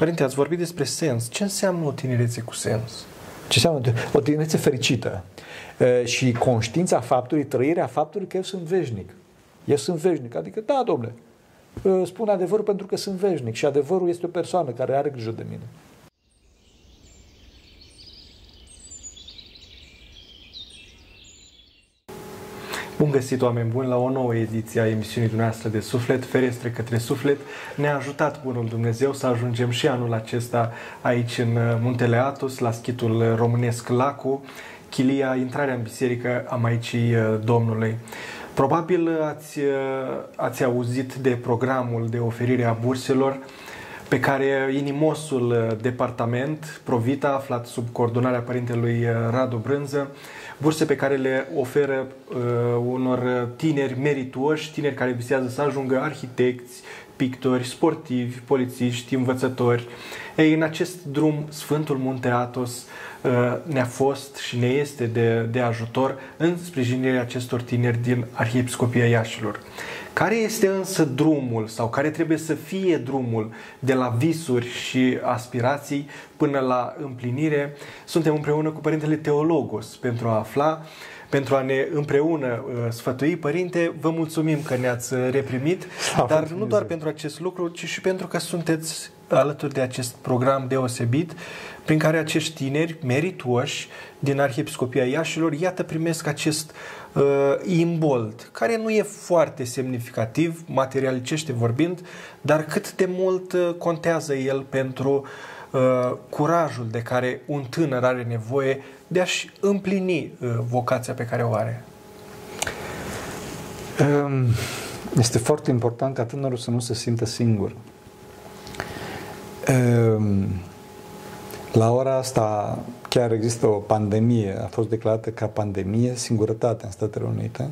Părinte, ați vorbit despre sens. Ce înseamnă o tinerețe cu sens? Ce înseamnă o tinerețe fericită? Și conștiința faptului, trăirea faptului că eu sunt veșnic. Eu sunt veșnic. Adică, da, domnule, spun adevărul pentru că sunt veșnic și adevărul este o persoană care are grijă de mine. Bun găsit, oameni buni, la o nouă ediție a emisiunii dumneavoastră de Suflet, Ferestre către Suflet. Ne-a ajutat Bunul Dumnezeu să ajungem și anul acesta aici în Muntele Atos, la schitul românesc Lacu, chilia, intrarea în biserică a Maicii Domnului. Probabil ați, ați auzit de programul de oferire a burselor pe care inimosul departament Provita, aflat sub coordonarea părintelui Radu Brânză, burse pe care le oferă uh, unor tineri merituoși, tineri care visează să ajungă arhitecți, pictori, sportivi, polițiști, învățători. Ei, în acest drum, Sfântul Munte Atos uh, ne-a fost și ne este de, de ajutor în sprijinirea acestor tineri din Arhiepiscopia Iașilor. Care este însă drumul sau care trebuie să fie drumul de la visuri și aspirații până la împlinire? Suntem împreună cu Părintele Teologos pentru a afla pentru a ne împreună uh, sfătui. Părinte, vă mulțumim că ne-ați reprimit, dar nu doar pentru acest lucru, ci și pentru că sunteți alături de acest program deosebit prin care acești tineri merituoși din Arhiepiscopia Iașilor, iată, primesc acest uh, imbold, care nu e foarte semnificativ, materialicește vorbind, dar cât de mult uh, contează el pentru uh, curajul de care un tânăr are nevoie de a-și împlini uh, vocația pe care o are. Um, este foarte important ca tânărul să nu se simtă singur. Um, la ora asta chiar există o pandemie, a fost declarată ca pandemie singurătate în Statele Unite.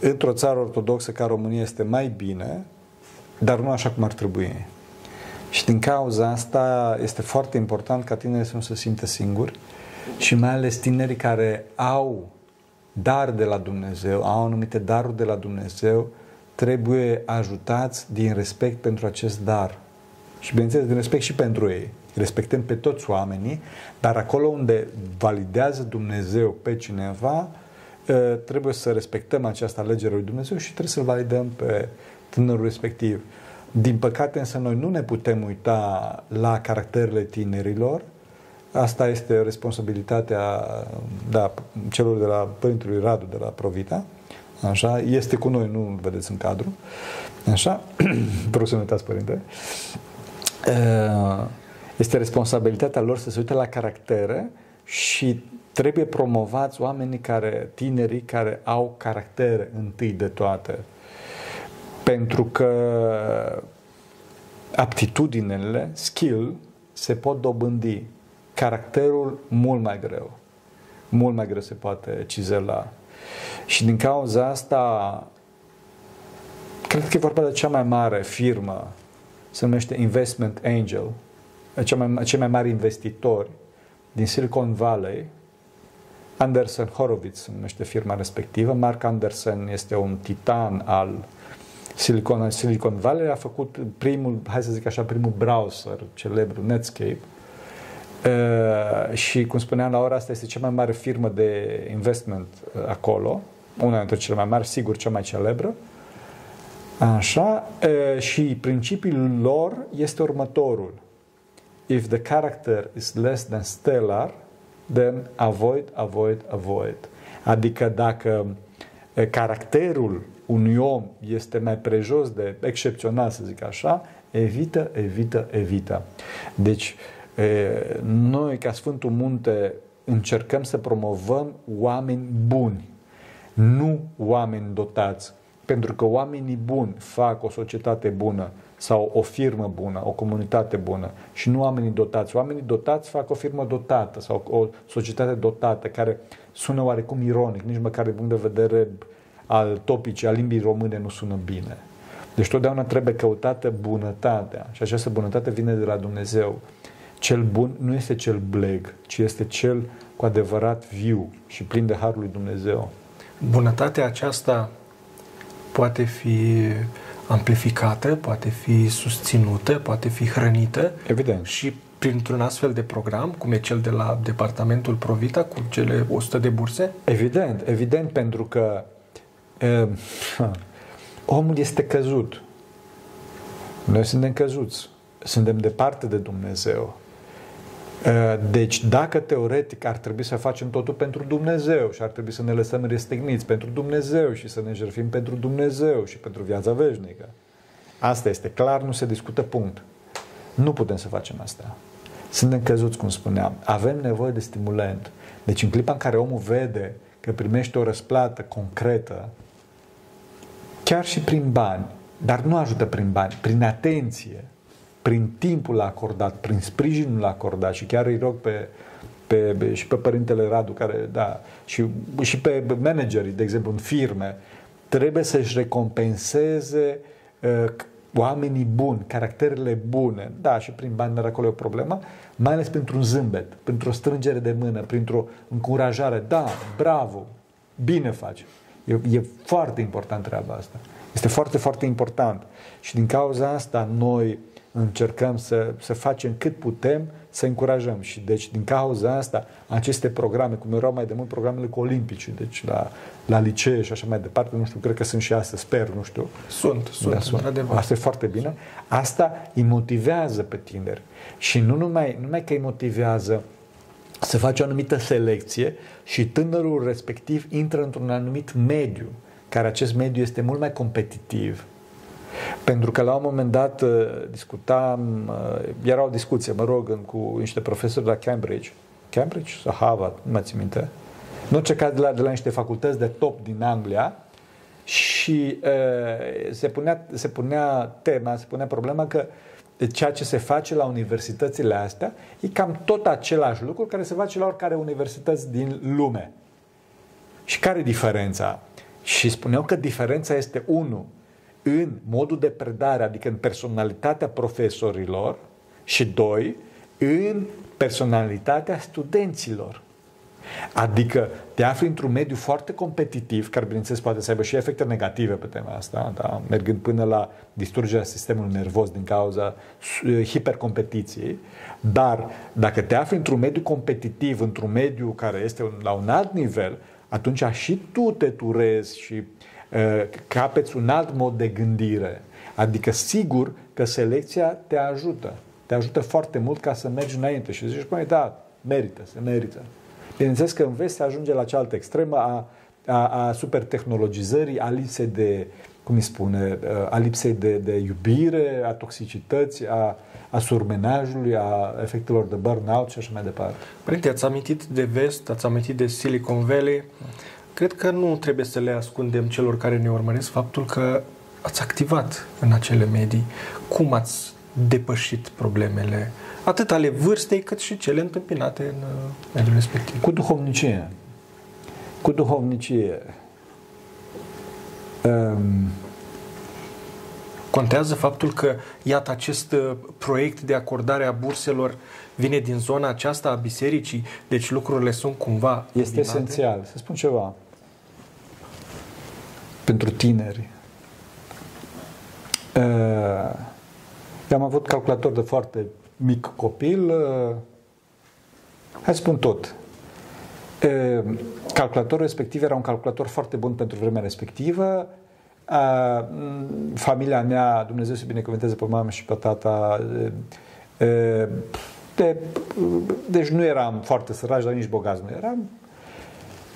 Într-o țară ortodoxă ca România este mai bine, dar nu așa cum ar trebui. Și din cauza asta este foarte important ca tinerii să nu se simtă singuri și mai ales tinerii care au dar de la Dumnezeu, au anumite daruri de la Dumnezeu, trebuie ajutați din respect pentru acest dar și bineînțeles din respect și pentru ei. Respectăm pe toți oamenii, dar acolo unde validează Dumnezeu pe cineva, ă, trebuie să respectăm această alegere lui Dumnezeu și trebuie să-l validăm pe tânărul respectiv. Din păcate însă noi nu ne putem uita la caracterele tinerilor, Asta este responsabilitatea da, celor de la Părintelui Radu de la Provita. Așa, este cu noi, nu vedeți în cadru. Așa, vreau să nu uitați, Părinte. Uh, este responsabilitatea lor să se uite la caractere și trebuie promovați oamenii care, tinerii care au caractere întâi de toate. Pentru că aptitudinile, skill, se pot dobândi. Caracterul mult mai greu. Mult mai greu se poate cizela. Și din cauza asta, cred că e vorba de cea mai mare firmă se numește Investment Angel, cei mai, cei mai mari investitori din Silicon Valley, Anderson Horowitz se numește firma respectivă. Mark Anderson este un titan al Silicon, Silicon Valley. A făcut primul, hai să zic așa, primul browser celebru, Netscape. Uh, și, cum spuneam la ora asta, este cea mai mare firmă de investment uh, acolo. Una dintre cele mai mari, sigur, cea mai celebră. Uh, Așa, și principiul lor este următorul. If the character is less than stellar, then avoid, avoid, avoid. Adică dacă caracterul unui om este mai prejos de excepțional, să zic așa, evită, evită, evită. Deci, noi, ca Sfântul Munte, încercăm să promovăm oameni buni, nu oameni dotați pentru că oamenii buni fac o societate bună sau o firmă bună, o comunitate bună și nu oamenii dotați. Oamenii dotați fac o firmă dotată sau o societate dotată care sună oarecum ironic, nici măcar din punct de vedere al topicii, al limbii române nu sună bine. Deci totdeauna trebuie căutată bunătatea și această bunătate vine de la Dumnezeu. Cel bun nu este cel bleg, ci este cel cu adevărat viu și plin de harul lui Dumnezeu. Bunătatea aceasta poate fi amplificată, poate fi susținută, poate fi hrănită. Evident. Și printr-un astfel de program, cum e cel de la Departamentul Provita, cu cele 100 de burse? Evident, evident, pentru că e, omul este căzut. Noi suntem căzuți. Suntem departe de Dumnezeu. Deci, dacă teoretic ar trebui să facem totul pentru Dumnezeu și ar trebui să ne lăsăm restigniți pentru Dumnezeu și să ne jertfim pentru Dumnezeu și pentru viața veșnică, asta este clar, nu se discută punct. Nu putem să facem asta. Suntem căzuți, cum spuneam. Avem nevoie de stimulent. Deci, în clipa în care omul vede că primește o răsplată concretă, chiar și prin bani, dar nu ajută prin bani, prin atenție, prin timpul acordat, prin sprijinul acordat și chiar îi rog pe, pe, și pe părintele Radu, care, da, și, și pe managerii, de exemplu, în firme, trebuie să-și recompenseze uh, oamenii buni, caracterele bune, da, și prin bani, dar acolo e o problemă, mai ales pentru un zâmbet, pentru o strângere de mână, printr-o încurajare, da, bravo, bine faci. E, e foarte important treaba asta. Este foarte, foarte important. Și din cauza asta noi încercăm să, să facem cât putem să încurajăm. Și deci din cauza asta, aceste programe, cum erau mai de mult programele cu olimpici, deci la, la licee și așa mai departe, nu știu, cred că sunt și astăzi, sper, nu știu. Sunt, sunt, da, sunt. Adevăr. Asta e foarte bine. Asta îi motivează pe tineri. Și nu numai, nu numai că îi motivează să face o anumită selecție și tânărul respectiv intră într-un anumit mediu, care acest mediu este mult mai competitiv, pentru că la un moment dat uh, discutam, uh, era o discuție, mă rog, cu niște profesori de la Cambridge, Cambridge sau Harvard, nu mai țin minte, în orice caz de la, de la niște facultăți de top din Anglia și uh, se, punea, se punea tema, se punea problema că ceea ce se face la universitățile astea e cam tot același lucru care se face la oricare universități din lume. Și care e diferența? Și spuneau că diferența este, unu, în modul de predare, adică în personalitatea profesorilor și doi, în personalitatea studenților. Adică te afli într-un mediu foarte competitiv, care bineînțeles poate să aibă și efecte negative pe tema asta, da? mergând până la distrugerea sistemului nervos din cauza uh, hipercompetiției, dar dacă te afli într-un mediu competitiv, într-un mediu care este la un alt nivel, atunci și tu te turezi și Eh, capeți un alt mod de gândire. Adică sigur că selecția te ajută. Te ajută foarte mult ca să mergi înainte și zici, păi da, merită, se merită. Bineînțeles că înveți să ajunge la cealaltă extremă a, a, a supertehnologizării, a lipsei de, cum îi spune, eh, a lipsei de, de iubire, a toxicității, a, a surmenajului, a efectelor de burnout și așa mai departe. Părinte, ați amintit de vest, ați amintit de Silicon Valley. Cred că nu trebuie să le ascundem celor care ne urmăresc faptul că ați activat în acele medii. Cum ați depășit problemele, atât ale vârstei, cât și cele întâmpinate în uh, mediul respectiv? Cu duhovnicie. Cu duhovnicie. Um, Contează faptul că, iată, acest uh, proiect de acordare a burselor vine din zona aceasta a bisericii, deci lucrurile sunt cumva... Este combinate? esențial. Să spun ceva pentru tineri. Uh, eu am avut calculator de foarte mic copil. Uh, hai să spun tot. Uh, calculatorul respectiv era un calculator foarte bun pentru vremea respectivă. Familia mea, Dumnezeu să binecuvânteze pe mama și pe tata, de, deci nu eram foarte săraci, dar nici bogați nu eram.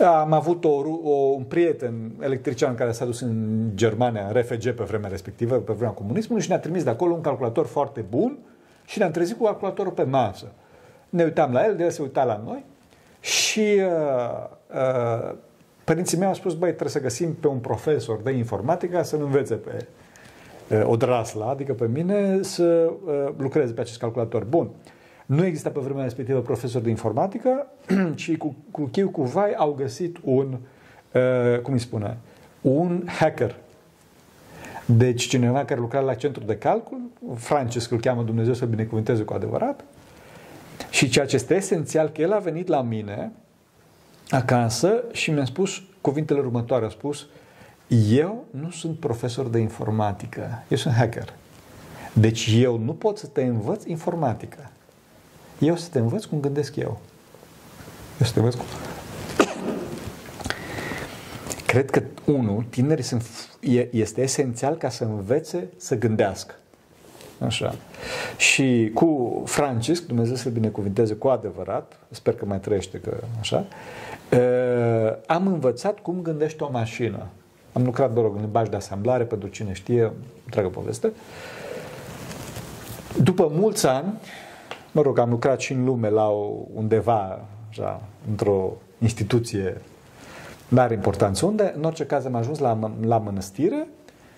Am avut o, o, un prieten electrician care s-a dus în Germania, în RFG pe vremea respectivă, pe vremea comunismului și ne-a trimis de acolo un calculator foarte bun și ne-am trezit cu calculatorul pe masă. Ne uitam la el, el se uita la noi și uh, uh, părinții mei au spus, băi, trebuie să găsim pe un profesor de informatică să-mi învețe pe uh, o drasla, adică pe mine, să uh, lucreze pe acest calculator. Bun. Uh, nu exista pe vremea respectivă profesor de informatică, ci cu, cu chiu cu vai au găsit un, uh, cum îi spune, un hacker. Deci cineva care lucra la centru de calcul, Francesc îl cheamă Dumnezeu să binecuvânteze cu adevărat, și ceea ce este esențial, că el a venit la mine acasă și mi-a spus cuvintele următoare, a spus, Eu nu sunt profesor de informatică, eu sunt hacker. Deci eu nu pot să te învăț informatică. Eu să te învăț cum gândesc eu. Eu să te învăț cum... Cred că, unul, tinerii sunt, este esențial ca să învețe să gândească. Așa. Și cu Francisc, Dumnezeu să-l binecuvinteze cu adevărat, sper că mai trăiește că așa, am învățat cum gândește o mașină. Am lucrat, mă rog, în limbaj de asamblare, pentru cine știe, întreagă poveste. După mulți ani, mă rog, am lucrat și în lume la o, undeva, așa, într-o instituție mare importanță, unde, în orice caz, am ajuns la, la mănăstire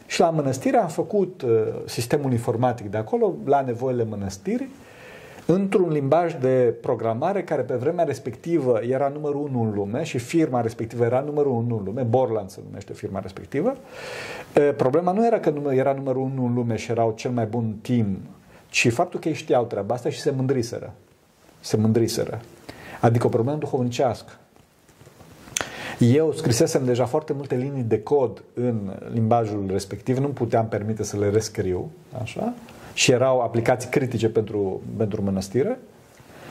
și la mănăstire am făcut uh, sistemul informatic de acolo, la nevoile mănăstirii, într-un limbaj de programare care pe vremea respectivă era numărul unu în lume și firma respectivă era numărul unu în lume, Borland se numește firma respectivă. Uh, problema nu era că era numărul unu în lume și erau cel mai bun team, ci faptul că ei știau treaba asta și se mândriseră. Se mândriseră. Adică o problemă duhovnicească. Eu scrisesem deja foarte multe linii de cod în limbajul respectiv, nu puteam permite să le rescriu, așa, și erau aplicații critice pentru, pentru mănăstire.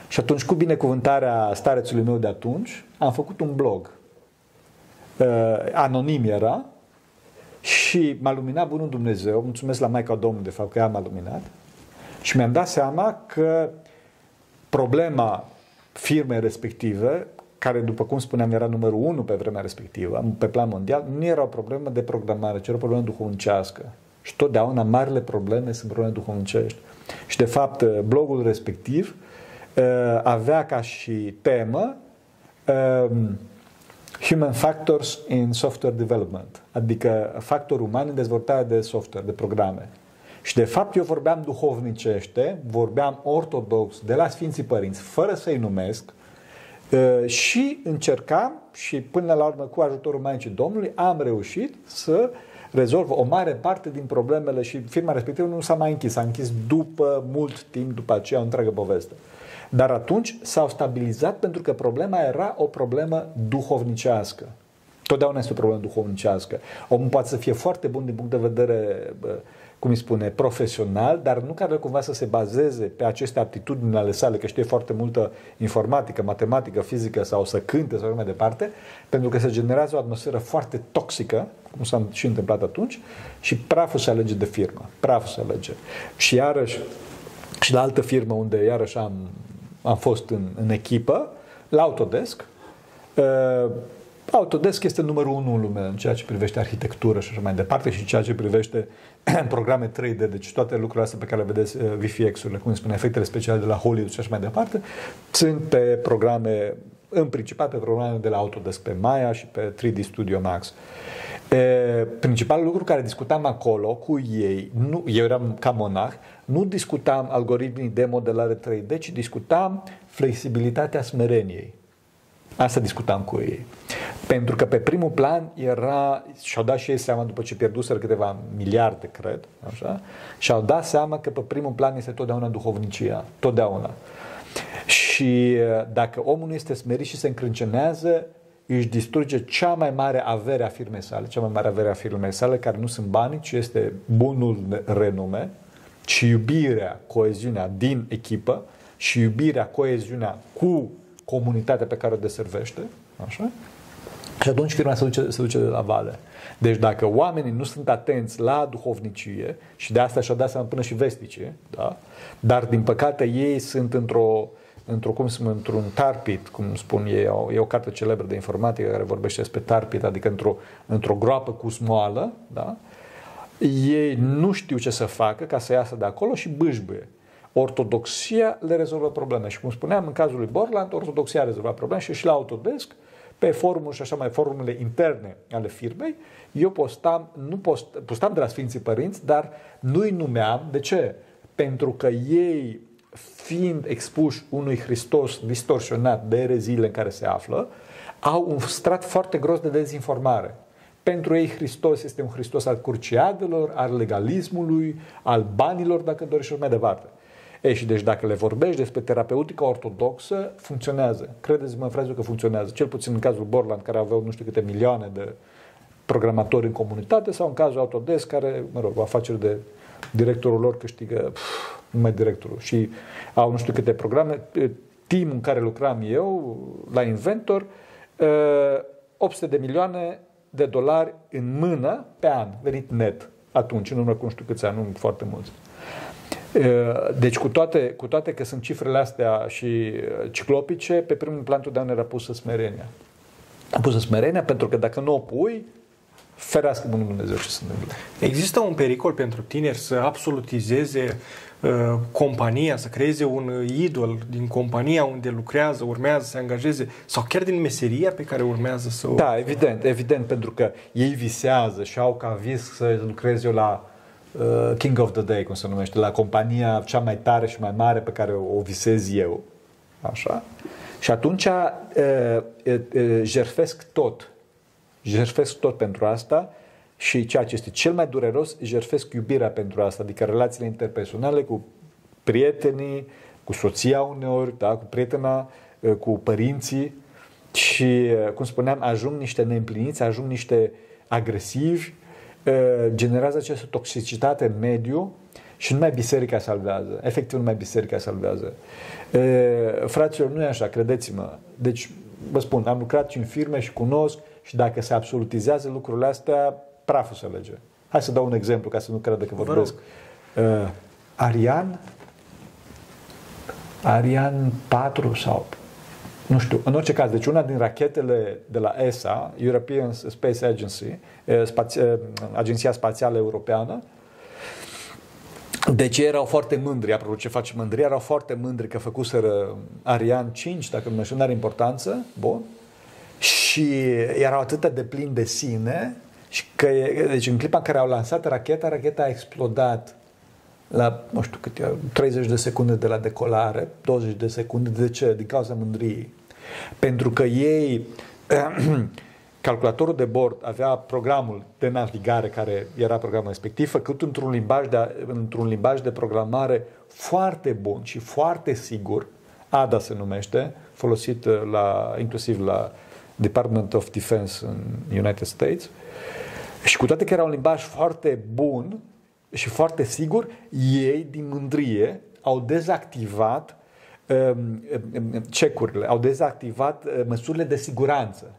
Și atunci, cu binecuvântarea starețului meu de atunci, am făcut un blog. Uh, anonim era și m-a luminat Bunul Dumnezeu, mulțumesc la Maica Domnului de fapt că ea m-a luminat, și mi-am dat seama că problema firmei respective care, după cum spuneam, era numărul unu pe vremea respectivă, pe plan mondial, nu era o problemă de programare, ci era o problemă duhovnicească. Și totdeauna marile probleme sunt probleme duhovnicești. Și, de fapt, blogul respectiv uh, avea ca și temă um, Human Factors in Software Development, adică factori umani în dezvoltarea de software, de programe. Și de fapt eu vorbeam duhovnicește, vorbeam ortodox de la Sfinții Părinți, fără să-i numesc, Uh, și încercam și până la urmă cu ajutorul Maicii Domnului am reușit să rezolv o mare parte din problemele și firma respectivă nu s-a mai închis, s-a închis după mult timp, după aceea o întreagă poveste. Dar atunci s-au stabilizat pentru că problema era o problemă duhovnicească. Totdeauna este o problemă duhovnicească. Omul poate să fie foarte bun din punct de vedere cum îi spune, profesional, dar nu care cumva să se bazeze pe aceste aptitudini ale sale, că știe foarte multă informatică, matematică, fizică sau să cânte sau mai departe, pentru că se generează o atmosferă foarte toxică, cum s-a și întâmplat atunci, și praful se alege de firmă. Praful se alege. Și iarăși, și la altă firmă unde iarăși am, am fost în, în echipă, la Autodesk, uh, Autodesk este numărul unu în lume în ceea ce privește arhitectură și așa mai departe și ceea ce privește programe 3D, deci toate lucrurile astea pe care le vedeți, uh, VFX-urile, cum spune, efectele speciale de la Hollywood și așa mai departe, sunt pe programe, în principal pe programe de la Autodesk, pe Maya și pe 3D Studio Max. E, principalul lucru care discutam acolo cu ei, nu, eu eram ca monah, nu discutam algoritmii de modelare 3D, ci discutam flexibilitatea smereniei. Asta discutam cu ei. Pentru că pe primul plan era, și-au dat și ei seama după ce pierduseră câteva miliarde, cred, așa, și-au dat seama că pe primul plan este totdeauna duhovnicia, totdeauna. Și dacă omul nu este smerit și se încrâncenează, își distruge cea mai mare avere a firmei sale, cea mai mare avere a firmei sale, care nu sunt banii, ci este bunul renume, ci iubirea, coeziunea din echipă și iubirea, coeziunea cu comunitatea pe care o deservește, așa? Și atunci firma se duce, se duce de la vale. Deci dacă oamenii nu sunt atenți la duhovnicie, și de asta și-au dat seama până și vestice, da? dar din păcate ei sunt într-o, într-o cum spun, într-un tarpit, cum spun ei, e o carte celebră de informatică care vorbește despre tarpit, adică într-o, într-o groapă cu smoală, da? ei nu știu ce să facă ca să iasă de acolo și bâșbâie. Ortodoxia le rezolvă probleme. Și cum spuneam, în cazul lui Borland, ortodoxia rezolvă probleme și și la Autodesk, pe forumul și așa mai forumurile interne ale firmei, eu postam, nu post, postam de la Sfinții Părinți, dar nu-i numeam. De ce? Pentru că ei, fiind expuși unui Hristos distorsionat de ereziile în care se află, au un strat foarte gros de dezinformare. Pentru ei Hristos este un Hristos al curciadelor, al legalismului, al banilor, dacă dorești și mai departe. Ei, și deci dacă le vorbești despre terapeutica ortodoxă, funcționează. Credeți-mă, frate, că funcționează. Cel puțin în cazul Borland, care aveau nu știu câte milioane de programatori în comunitate sau în cazul Autodesk, care, mă rog, o afacere de directorul lor câștigă pf, numai directorul și au nu știu câte programe. Team în care lucram eu la Inventor, 800 de milioane de dolari în mână pe an, venit net atunci, în urmă cu nu știu câți ani, nu foarte mulți. Deci cu toate, cu toate că sunt cifrele astea și ciclopice, pe primul plan totdeauna era pusă smerenia. A pusă smerenia pentru că dacă nu o pui, ferească Bunul Dumnezeu ce se întâmplă. Există un pericol pentru tineri să absolutizeze uh, compania, să creeze un idol din compania unde lucrează, urmează să se angajeze sau chiar din meseria pe care urmează să o... Da, evident, evident, pentru că ei visează și au ca vis să lucreze eu la uh, King of the Day, cum se numește, la compania cea mai tare și mai mare pe care o visez eu. Așa. Și atunci uh, uh, uh, jerfesc tot jerfesc tot pentru asta și ceea ce este cel mai dureros, jerfesc iubirea pentru asta, adică relațiile interpersonale cu prietenii, cu soția uneori, da, cu prietena, eh, cu părinții și, eh, cum spuneam, ajung niște neîmpliniți, ajung niște agresivi, eh, generează această toxicitate în mediu și numai biserica salvează. Efectiv, numai biserica salvează. Fraților, nu e așa, credeți-mă. Deci, vă spun, am lucrat și în firme și cunosc și dacă se absolutizează lucrurile astea, praful se lege. Hai să dau un exemplu ca să nu creadă că vorbesc. Uh, Arian, Arian 4 sau nu știu, în orice caz, deci una din rachetele de la ESA, European Space Agency, uh, spați, uh, Agenția Spațială Europeană, deci erau foarte mândri, apropo ce face mândri, erau foarte mândri că făcuseră Arian 5, dacă nu știu, nu are importanță, bun, și erau atât de plini de sine și că, deci în clipa în care au lansat racheta, racheta a explodat la, nu știu cât 30 de secunde de la decolare, 20 de secunde. De ce? Din cauza mândriei. Pentru că ei, calculatorul de bord avea programul de navigare care era programul respectiv, făcut într-un limbaj de, într-un limbaj de programare foarte bun și foarte sigur, ADA se numește, folosit la, inclusiv la Department of Defense în United States. Și cu toate că era un limbaj foarte bun și foarte sigur, ei, din mândrie, au dezactivat um, um, cecurile, au dezactivat uh, măsurile de siguranță.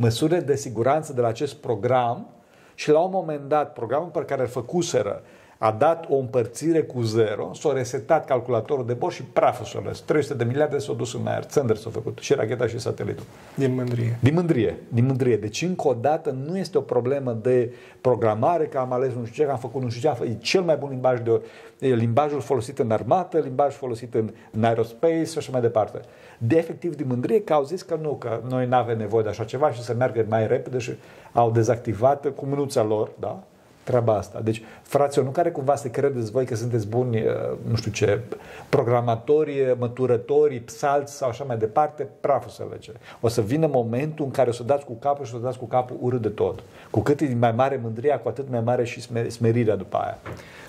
Măsurile de siguranță de la acest program și la un moment dat, programul pe care îl făcuseră a dat o împărțire cu zero, s-a resetat calculatorul de bord și praful s-a lăs. 300 de miliarde s-au dus în aer. Thunder s-a făcut. Și racheta și satelitul. Din mândrie. Din mândrie. Din mândrie. Deci, încă o dată, nu este o problemă de programare, că am ales nu știu ce, că am făcut nu știu ce. E cel mai bun limbaj de e limbajul folosit în armată, limbaj folosit în, în aerospace și așa mai departe. De efectiv din mândrie că au zis că nu, că noi nu avem nevoie de așa ceva și să meargă mai repede și au dezactivat cu minuța lor, da? Treaba asta. Deci, fraților, nu care cumva să credeți voi că sunteți buni, uh, nu știu ce, programatori, măturători, psalți sau așa mai departe, praful să lege. O să vină momentul în care o să dați cu capul și o să dați cu capul urât de tot. Cu cât e mai mare mândria, cu atât mai mare și smerirea după aia.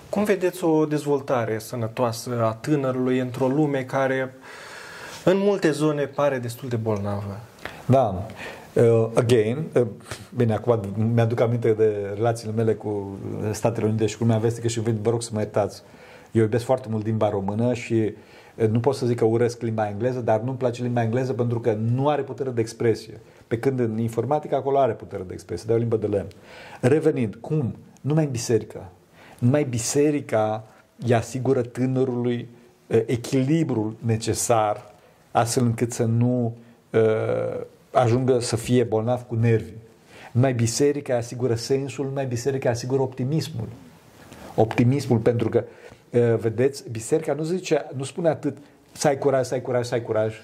Cum vedeți o dezvoltare sănătoasă a tânărului într-o lume care în multe zone pare destul de bolnavă? Da. Uh, again, uh, bine, acum mi-aduc aminte de relațiile mele cu Statele Unite și cu lumea vestică și vă rog să mă iertați. Eu iubesc foarte mult limba română și uh, nu pot să zic că urăsc limba engleză, dar nu-mi place limba engleză pentru că nu are putere de expresie. Pe când în informatică acolo are putere de expresie, dar e o limbă de lemn. Revenind, cum? Numai în biserică. Numai biserica îi asigură tânărului uh, echilibrul necesar astfel încât să nu uh, ajungă să fie bolnav cu nervi. Numai biserica asigură sensul, numai biserica asigură optimismul. Optimismul, pentru că, vedeți, biserica nu zice, nu spune atât să ai curaj, să ai curaj, să ai curaj,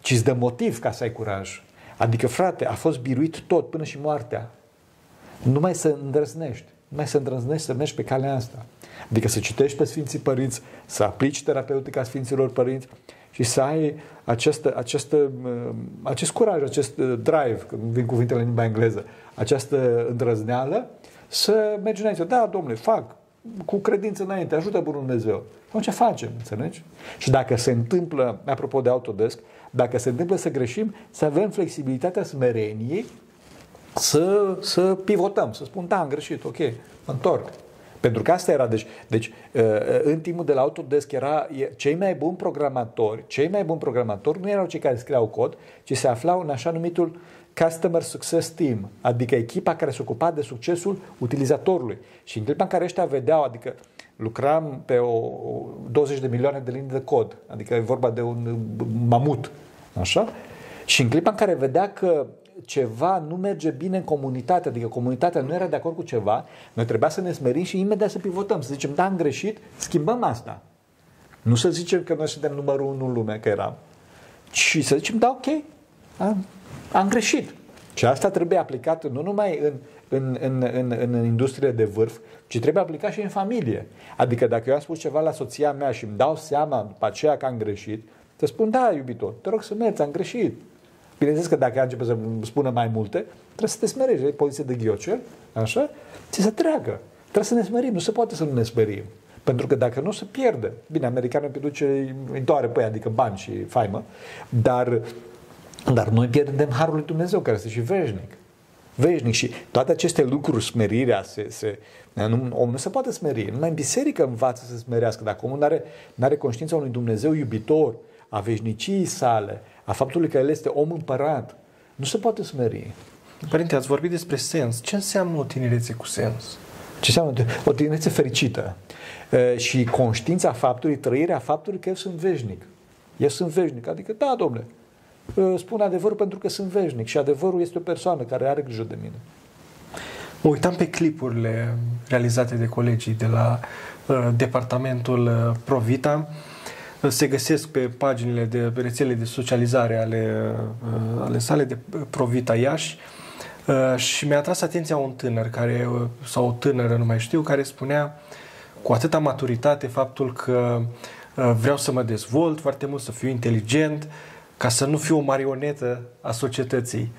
ci îți dă motiv ca să ai curaj. Adică, frate, a fost biruit tot, până și moartea. Numai să îndrăznești, numai să îndrăznești să mergi pe calea asta. Adică să citești pe Sfinții Părinți, să aplici terapeutica Sfinților Părinți și să ai această, această, uh, acest curaj, acest uh, drive, când vin cuvintele în limba engleză, această îndrăzneală, să mergi înainte. Da, domnule, fac, cu credință înainte, ajută Bunul Dumnezeu. Sau ce facem, înțelegi? Și dacă se întâmplă, apropo de Autodesk, dacă se întâmplă să greșim, să avem flexibilitatea smereniei să, să pivotăm, să spun, da, am greșit, ok, mă întorc. Pentru că asta era, deci, deci uh, în timpul de la Autodesk era cei mai buni programatori, cei mai buni programatori nu erau cei care scriau cod, ci se aflau în așa numitul Customer Success Team, adică echipa care se ocupa de succesul utilizatorului. Și în clipa în care ăștia vedeau, adică lucram pe o 20 de milioane de linii de cod, adică e vorba de un mamut, așa? Și în clipa în care vedea că ceva nu merge bine în comunitate, adică comunitatea nu era de acord cu ceva, noi trebuia să ne smerim și imediat să pivotăm, să zicem, da, am greșit, schimbăm asta. Nu să zicem că noi suntem numărul unu în lume, că eram, ci să zicem, da, ok, am, am greșit. Și asta trebuie aplicat nu numai în, în, în, în, în industrie de vârf, ci trebuie aplicat și în familie. Adică dacă eu am spus ceva la soția mea și îmi dau seama după aceea că am greșit, te spun, da, iubito, te rog să mergi, am greșit. Bineînțeles că dacă începe să spună mai multe, trebuie să te smerești, ai poziție de ghiocel, așa, ți se treacă. Trebuie să ne smerim, nu se poate să nu ne smerim. Pentru că dacă nu, se pierde. Bine, americanul pe duce, îi doare pe ea, adică bani și faimă, dar, dar noi pierdem Harul lui Dumnezeu, care este și veșnic. Veșnic și toate aceste lucruri, smerirea, se, se, nu, omul nu se poate smeri. Numai în biserică învață să se smerească. Dacă omul nu are, are conștiința unui Dumnezeu iubitor, a veșniciei sale, a faptului că El este om împărat, nu se poate smeri. Părinte, ați vorbit despre sens. Ce înseamnă o tinerețe cu sens? Ce înseamnă o tinerețe fericită? Și conștiința faptului, trăirea faptului că eu sunt veșnic. Eu sunt veșnic. Adică, da, domnule, spun adevărul pentru că sunt veșnic și adevărul este o persoană care are grijă de mine. Mă uitam pe clipurile realizate de colegii de la uh, departamentul uh, Provita se găsesc pe paginile de rețele de socializare ale, uh, ale sale de Provita Iași uh, și mi-a atras atenția un tânăr care, uh, sau o tânără, nu mai știu, care spunea cu atâta maturitate faptul că vreau să mă dezvolt foarte mult, să fiu inteligent, ca să nu fiu o marionetă a societății.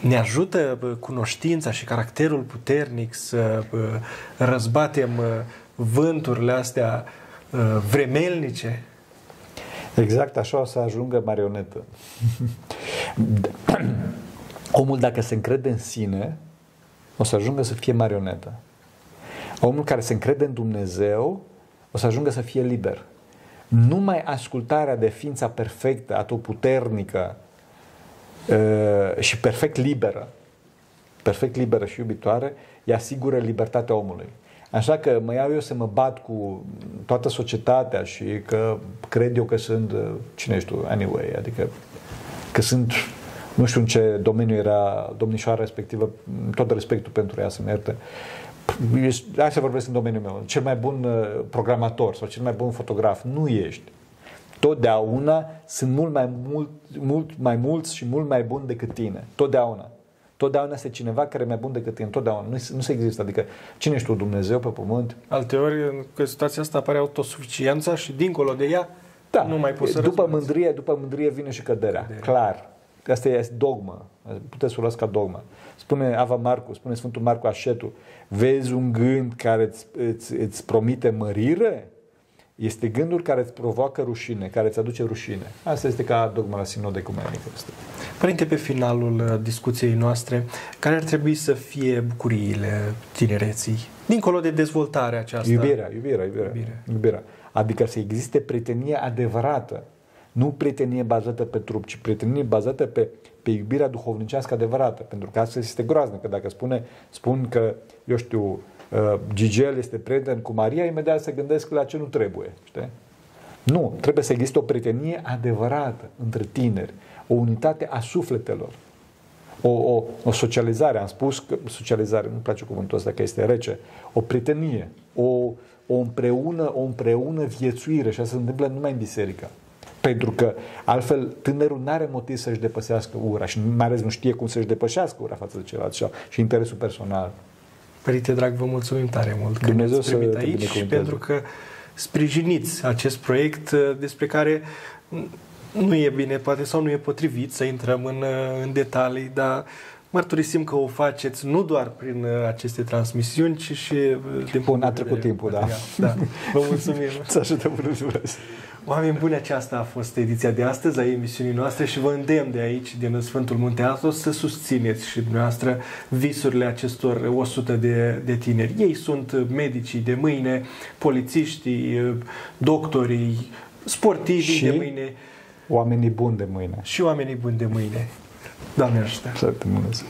Ne ajută cunoștința și caracterul puternic să răzbatem vânturile astea Uh, vremelnice. Exact așa o să ajungă marionetă. Omul dacă se încrede în sine, o să ajungă să fie marionetă. Omul care se încrede în Dumnezeu, o să ajungă să fie liber. Numai ascultarea de ființa perfectă, atotputernică uh, și perfect liberă, perfect liberă și iubitoare, îi asigură libertatea omului. Așa că mă iau eu să mă bat cu toată societatea și că cred eu că sunt, uh, cine știu, anyway, adică că sunt, nu știu în ce domeniu era domnișoara respectivă, tot respectul pentru ea să ierte. Hai să vorbesc în domeniul meu. Cel mai bun uh, programator sau cel mai bun fotograf nu ești. Totdeauna sunt mult mai, mult, mult mai mulți și mult mai buni decât tine. Totdeauna. Totdeauna este cineva care e mai bun decât tine, totdeauna. Nu, nu se există. Adică, cine ești tu, Dumnezeu pe pământ? Alteori, în situația asta apare autosuficiența și dincolo de ea da. nu mai poți să după mândrie, după mândrie vine și căderea. Cădere. Clar. Asta e dogma. Puteți să o luați ca dogma. Spune Ava Marcu, spune Sfântul Marcu Așetu, vezi un gând care îți, îți, îți promite mărire? Este gândul care îți provoacă rușine, care îți aduce rușine. Asta este ca dogma la sinod ecumenic. Părinte, pe finalul uh, discuției noastre, care ar trebui să fie bucuriile tinereții? Dincolo de dezvoltarea aceasta. Iubirea, iubirea, iubirea. iubirea. iubirea. Adică să existe prietenie adevărată. Nu prietenie bazată pe trup, ci prietenie bazată pe, pe iubirea duhovnicească adevărată. Pentru că asta este groaznică. Dacă spune, spun că, eu știu, Uh, Gigel este prieten cu Maria, imediat se gândesc la ce nu trebuie. Știi? Nu, trebuie să existe o prietenie adevărată între tineri, o unitate a sufletelor, o, o, o socializare. Am spus că socializare, nu-mi place cuvântul ăsta că este rece, o prietenie, o, o împreună, o împreună viețuire și asta se întâmplă numai în biserică. Pentru că altfel tânărul nu are motiv să-și depăsească ura și mai ales nu știe cum să-și depășească ura față de celălalt și interesul personal. Părinte drag, vă mulțumim tare mult că Dumnezeu ne-ați primit aici și pentru că sprijiniți acest proiect uh, despre care nu e bine, poate sau nu e potrivit să intrăm în, uh, în detalii, dar mărturisim că o faceți nu doar prin uh, aceste transmisiuni, ci și din Bun, a trecut timpul, da. da. Vă mulțumim. Să ajute Bunul Dumnezeu. Oameni buni, aceasta a fost ediția de astăzi a emisiunii noastre și vă îndemn de aici, din Sfântul Munte Athos, să susțineți și dumneavoastră visurile acestor 100 de, de tineri. Ei sunt medicii de mâine, polițiștii, doctorii, sportivii și de mâine. oamenii buni de mâine. Și oamenii buni de mâine. Doamne ajută! Să te mulțumesc!